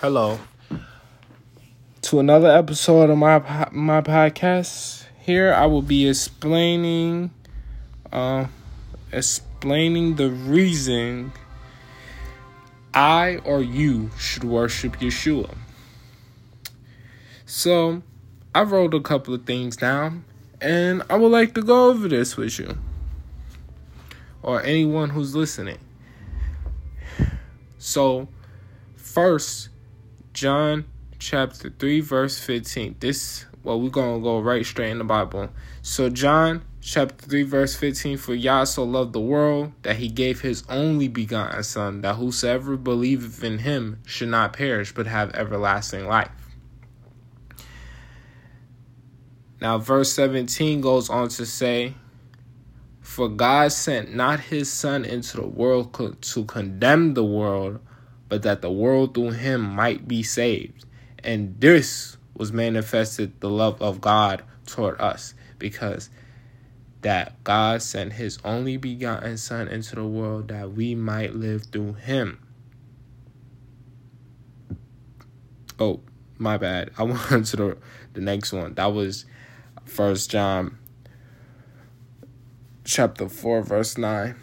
Hello. To another episode of my my podcast. Here I will be explaining uh, explaining the reason I or you should worship Yeshua. So, I wrote a couple of things down and I would like to go over this with you or anyone who's listening. So, first John chapter 3, verse 15. This, well, we're going to go right straight in the Bible. So, John chapter 3, verse 15 For Yah so loved the world that he gave his only begotten Son, that whosoever believeth in him should not perish, but have everlasting life. Now, verse 17 goes on to say, For God sent not his Son into the world to condemn the world, but that the world through him might be saved. And this was manifested the love of God toward us, because that God sent his only begotten Son into the world that we might live through him. Oh, my bad. I went to the, the next one. That was First John chapter 4, verse 9.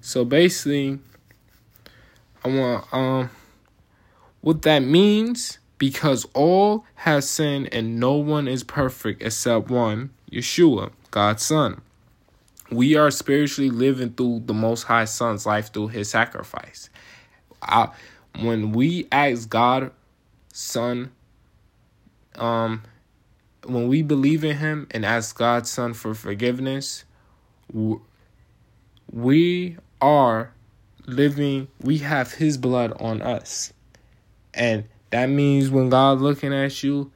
So basically, I want um what that means because all have sinned and no one is perfect except one, Yeshua, God's son. We are spiritually living through the most high son's life through his sacrifice. I, when we ask God son um when we believe in him and ask God's son for forgiveness, we are living, we have his blood on us. And that means when God looking at you,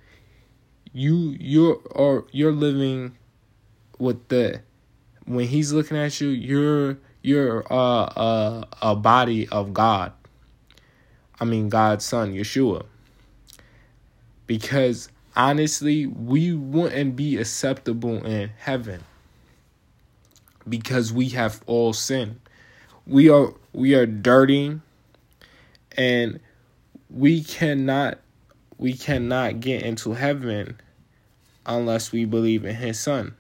you you're or you're living with the when he's looking at you, you're you're uh, uh, a body of God. I mean God's son, Yeshua. Because honestly, we wouldn't be acceptable in heaven because we have all sinned. We are we are dirty and we cannot we cannot get into heaven unless we believe in his son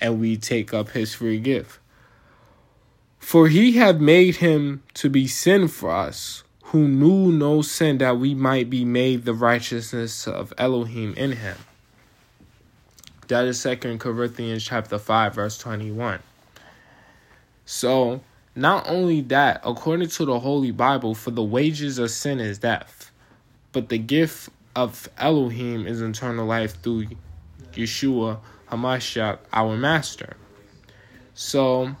and we take up his free gift. For he had made him to be sin for us who knew no sin that we might be made the righteousness of Elohim in him. That is second corinthians chapter 5 verse 21 so not only that, according to the Holy Bible, for the wages of sin is death, but the gift of Elohim is eternal life through Yeshua HaMashiach, our Master. So,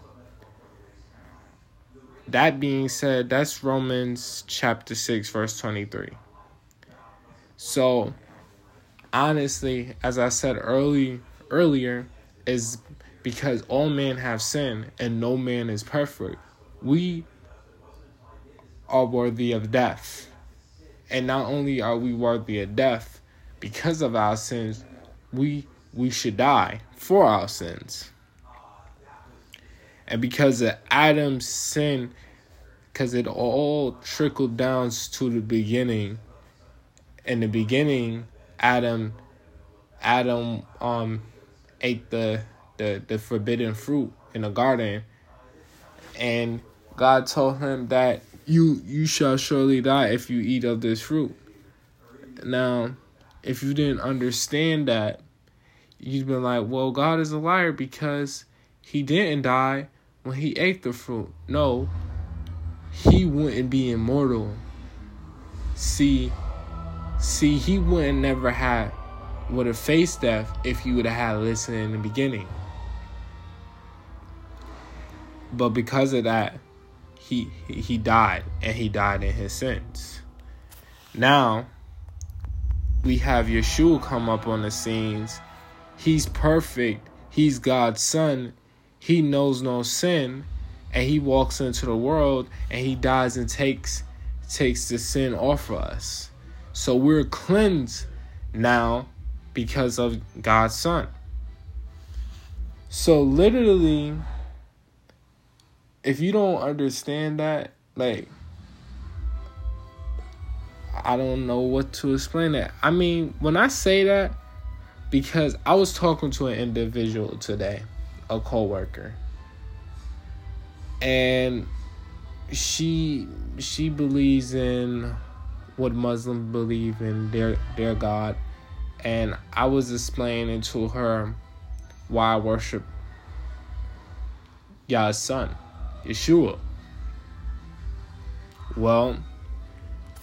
that being said, that's Romans chapter 6, verse 23. So, honestly, as I said early earlier, is because all men have sinned and no man is perfect we are worthy of death. And not only are we worthy of death because of our sins, we we should die for our sins. And because of Adam's sin, because it all trickled down to the beginning. In the beginning, Adam Adam um ate the the, the forbidden fruit in the garden and God told him that you you shall surely die if you eat of this fruit. Now, if you didn't understand that, you'd been like, well, God is a liar because he didn't die when he ate the fruit. No, he wouldn't be immortal. See, see, he wouldn't never have would have faced death if he would have had listened in the beginning. But because of that, he he died and he died in his sins. Now we have Yeshua come up on the scenes. He's perfect. He's God's son. He knows no sin and he walks into the world and he dies and takes takes the sin off of us. So we're cleansed now because of God's son. So literally if you don't understand that, like I don't know what to explain that. I mean, when I say that, because I was talking to an individual today, a coworker, and she she believes in what Muslims believe in their their God, and I was explaining to her why I worship Yah's son, Yeshua. Well,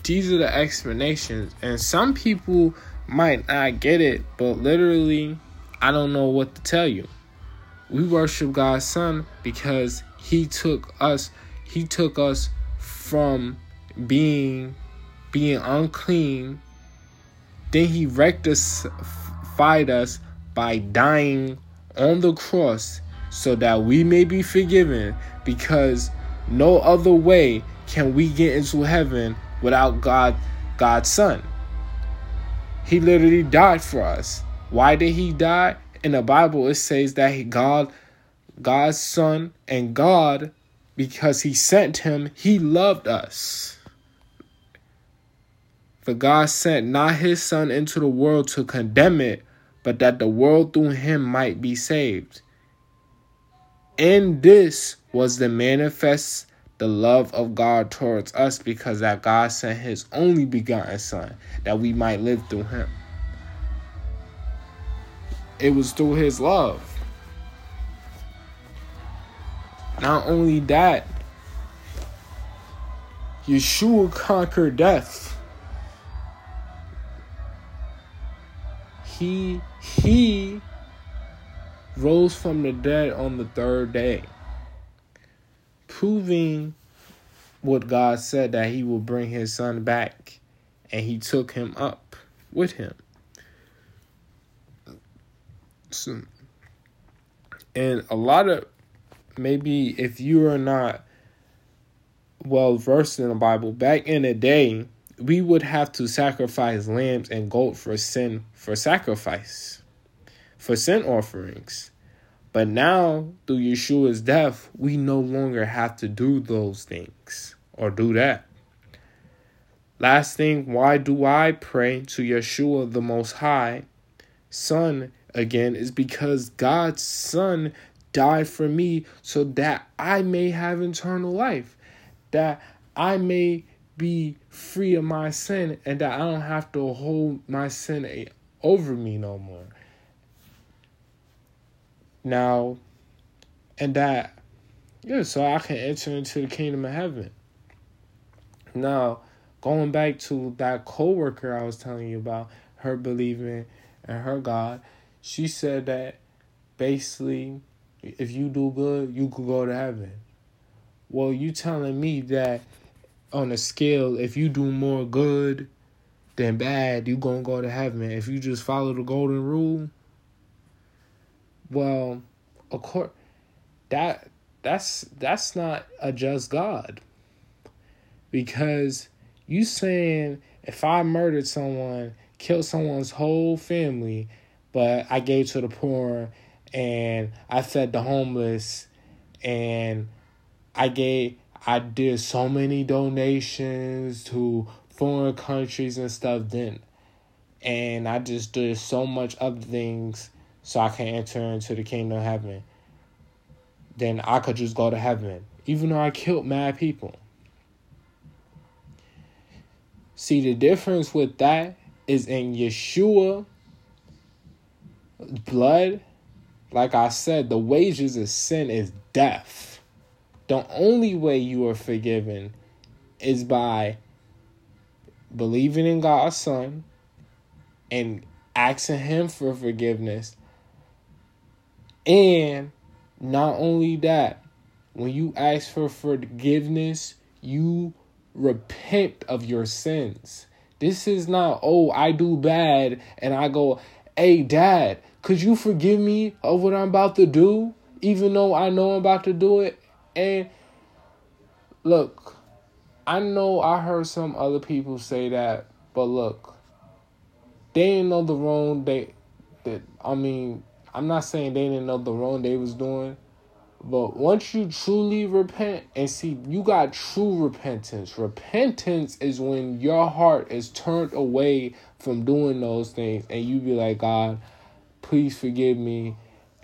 these are the explanations, and some people might not get it, but literally, I don't know what to tell you. We worship God's son because he took us he took us from being being unclean then he rectified us by dying on the cross so that we may be forgiven because no other way can we get into heaven without God God's son. He literally died for us. Why did he die? In the Bible it says that God God's son and God because he sent him, he loved us. For God sent not his son into the world to condemn it, but that the world through him might be saved. In this was the manifest the love of God towards us because that God sent his only begotten son that we might live through him. It was through his love. Not only that, Yeshua conquered death. He he rose from the dead on the third day, proving what God said that he will bring his son back, and he took him up with him. So, and a lot of maybe if you are not well versed in the Bible, back in the day, we would have to sacrifice lambs and goat for sin for sacrifice, for sin offerings. But now, through Yeshua's death, we no longer have to do those things or do that. Last thing, why do I pray to Yeshua the Most High Son again? Is because God's Son died for me so that I may have eternal life, that I may be free of my sin, and that I don't have to hold my sin over me no more. Now, and that, yeah, so I can enter into the kingdom of heaven. Now, going back to that coworker I was telling you about, her believing in her God, she said that basically if you do good, you could go to heaven. Well, you telling me that on a scale, if you do more good than bad, you gonna go to heaven. If you just follow the golden rule, well, of course, that that's that's not a just God. Because you saying if I murdered someone, killed someone's whole family, but I gave to the poor and I fed the homeless and I gave I did so many donations to foreign countries and stuff then. And I just did so much other things so I can enter into the kingdom of heaven. Then I could just go to heaven. Even though I killed mad people. See the difference with that is in Yeshua blood like I said, the wages of sin is death. The only way you are forgiven is by believing in God's Son and asking Him for forgiveness. And not only that, when you ask for forgiveness, you repent of your sins. This is not, oh, I do bad and I go, hey, dad, could you forgive me of what I'm about to do, even though I know I'm about to do it? And look, I know I heard some other people say that, but look, they didn't know the wrong they that I mean, I'm not saying they didn't know the wrong they was doing, But once you truly repent and see, you got true repentance. Repentance is when your heart is turned away from doing those things and you be like, God, please forgive me.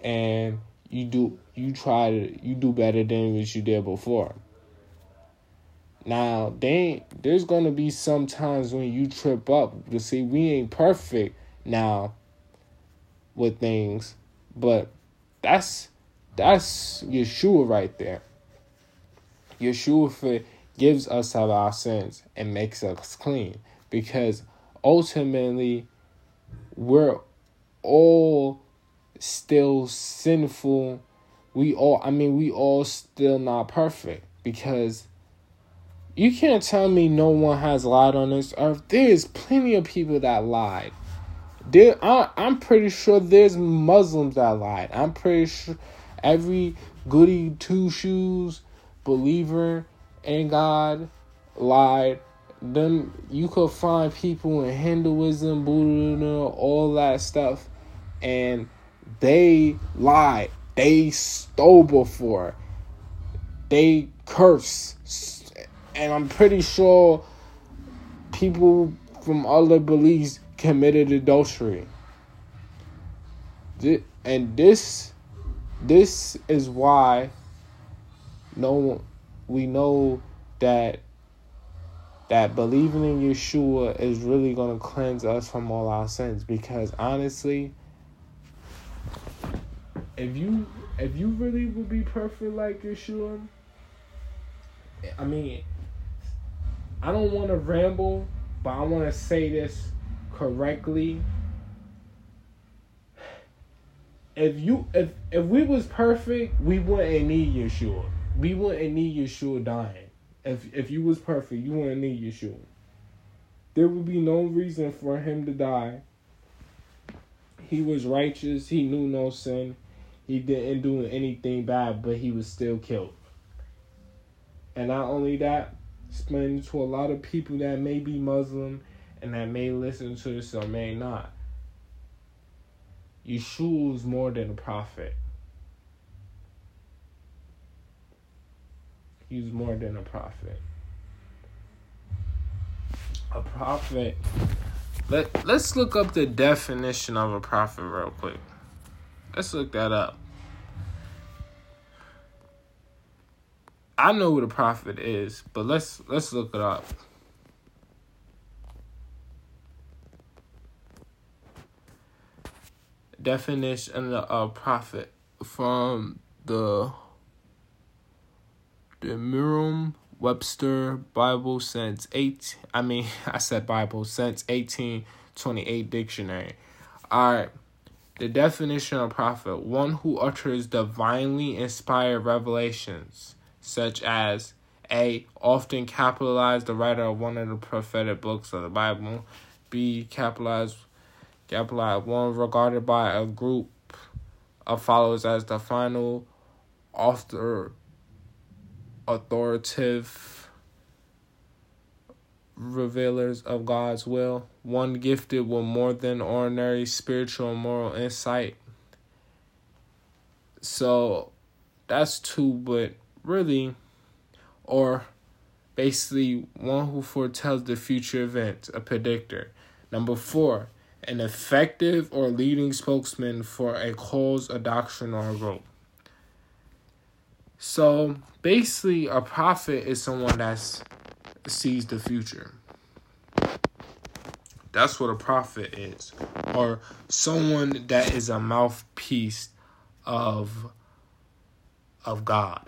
And you do, you try to, you do better than what you did before. Now, they, there's to be some times when you trip up. You see, we ain't perfect now with things, but that's that's Yeshua right there. Yeshua gives us of our sins and makes us clean because ultimately we're all still sinful. We all, I mean, we all still not perfect because you can't tell me no one has lied on this earth. There's plenty of people that lied. There, I, I'm pretty sure there's Muslims that lied. I'm pretty sure every goody two shoes believer in God lied. Then you could find people in Hinduism, Buddhism, all that stuff, and they lied. They stole before. They curse. And I'm pretty sure people from other beliefs committed adultery. And this this is why no we know that that believing in Yeshua is really going to cleanse us from all our sins because honestly if you if you really would be perfect like Yeshua I mean I don't want to ramble but I want to say this correctly if you if if we was perfect, we wouldn't need Yeshua. We wouldn't need Yeshua dying. If if you was perfect, you wouldn't need Yeshua. There would be no reason for him to die. He was righteous. He knew no sin. He didn't do anything bad, but he was still killed. And not only that, explaining to a lot of people that may be Muslim and that may listen to this or may not Yeshua's more than a prophet. He's more than a prophet. A prophet. Let Let's look up the definition of a prophet real quick. Let's look that up. I know what a prophet is, but let's let's look it up. Definition of a prophet from the the Merriam Webster Bible Sense eight. I mean, I said Bible Sense eighteen twenty eight dictionary. All right. The definition of prophet: one who utters divinely inspired revelations, such as a often capitalized the writer of one of the prophetic books of the Bible. B capitalized Capitalized one regarded by a group of followers as the final author authoritative revealers of God's will, one gifted with more than ordinary spiritual and moral insight. So that's two, but really, or basically one who foretells the future events, a predictor. Number four, an effective or leading spokesman for a cause, a doctrine, or a group. So basically, a prophet is someone that sees the future. That's what a prophet is, or someone that is a mouthpiece of of God.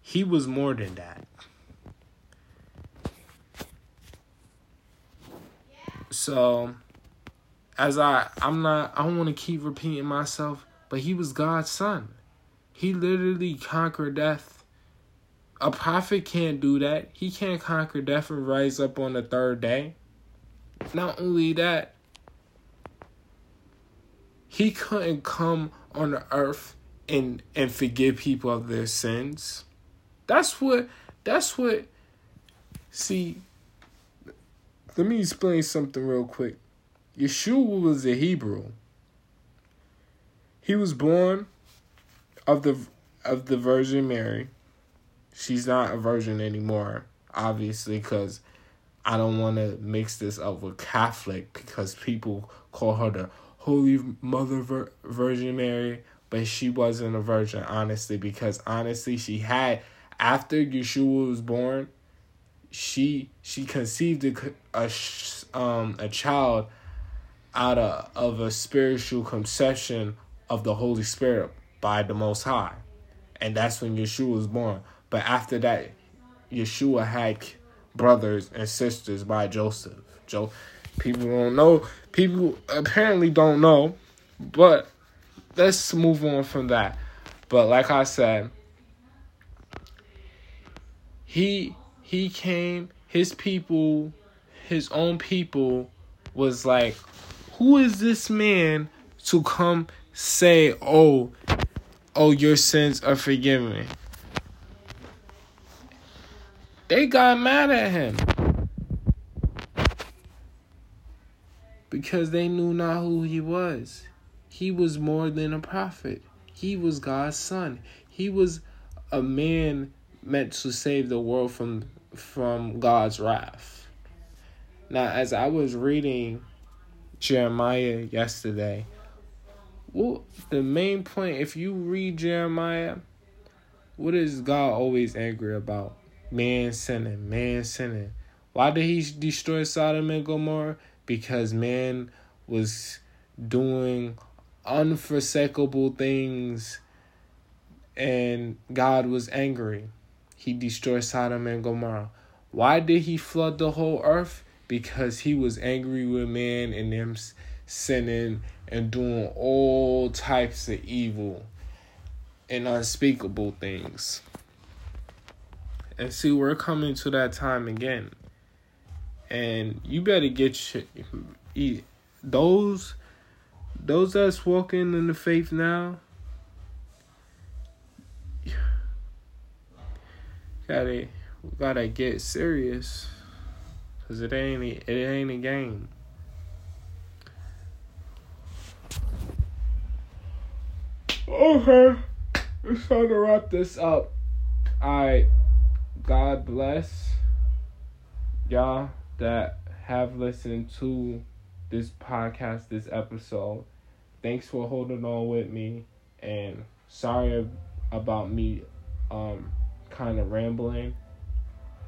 He was more than that. So as I I'm not I don't want to keep repeating myself, but he was God's son. He literally conquered death. A prophet can't do that. He can't conquer death and rise up on the third day. Not only that, he couldn't come on the earth and and forgive people of their sins. That's what that's what see let me explain something real quick. Yeshua was a Hebrew. He was born of the of the Virgin Mary. She's not a virgin anymore, obviously, because I don't want to mix this up with Catholic because people call her the Holy Mother Vir- Virgin Mary, but she wasn't a virgin, honestly, because honestly, she had after Yeshua was born, she she conceived a a, um, a child out of, of a spiritual conception of the Holy Spirit by the Most High. And that's when Yeshua was born. But after that, Yeshua had brothers and sisters by Joseph. Joe, people don't know. People apparently don't know. But let's move on from that. But like I said, he he came. His people, his own people, was like, who is this man to come say, oh, oh, your sins are forgiven? They got mad at him. Because they knew not who he was. He was more than a prophet. He was God's son. He was a man meant to save the world from from God's wrath. Now, as I was reading Jeremiah yesterday, well, the main point, if you read Jeremiah, what is God always angry about? man sinning, man sinning. Why did he destroy Sodom and Gomorrah? Because man was doing unforsakable things and God was angry. He destroyed Sodom and Gomorrah. Why did he flood the whole earth? Because he was angry with man and them sinning and doing all types of evil and unspeakable things. And see, we're coming to that time again. And you better get your, those those that's walking in the faith now. Gotta gotta get serious, cause it ain't it ain't a game. Okay, it's time to wrap this up. Alright. God bless y'all that have listened to this podcast, this episode. Thanks for holding on with me and sorry about me um kind of rambling,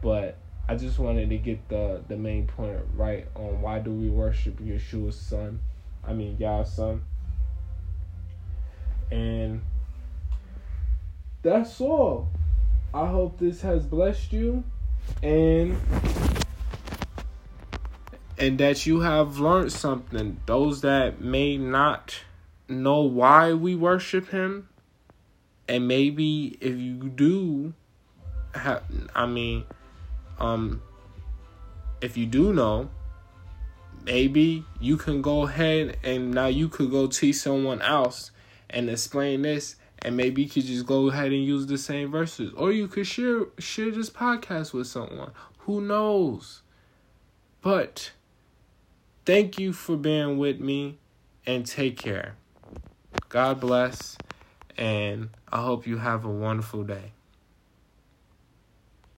but I just wanted to get the the main point right on why do we worship Yeshua's son? I mean Yah's son. And that's all. I hope this has blessed you and and that you have learned something. Those that may not know why we worship him and maybe if you do I mean um if you do know maybe you can go ahead and now you could go teach someone else and explain this and maybe you could just go ahead and use the same verses. Or you could share share this podcast with someone. Who knows? But thank you for being with me and take care. God bless and i hope you have a wonderful day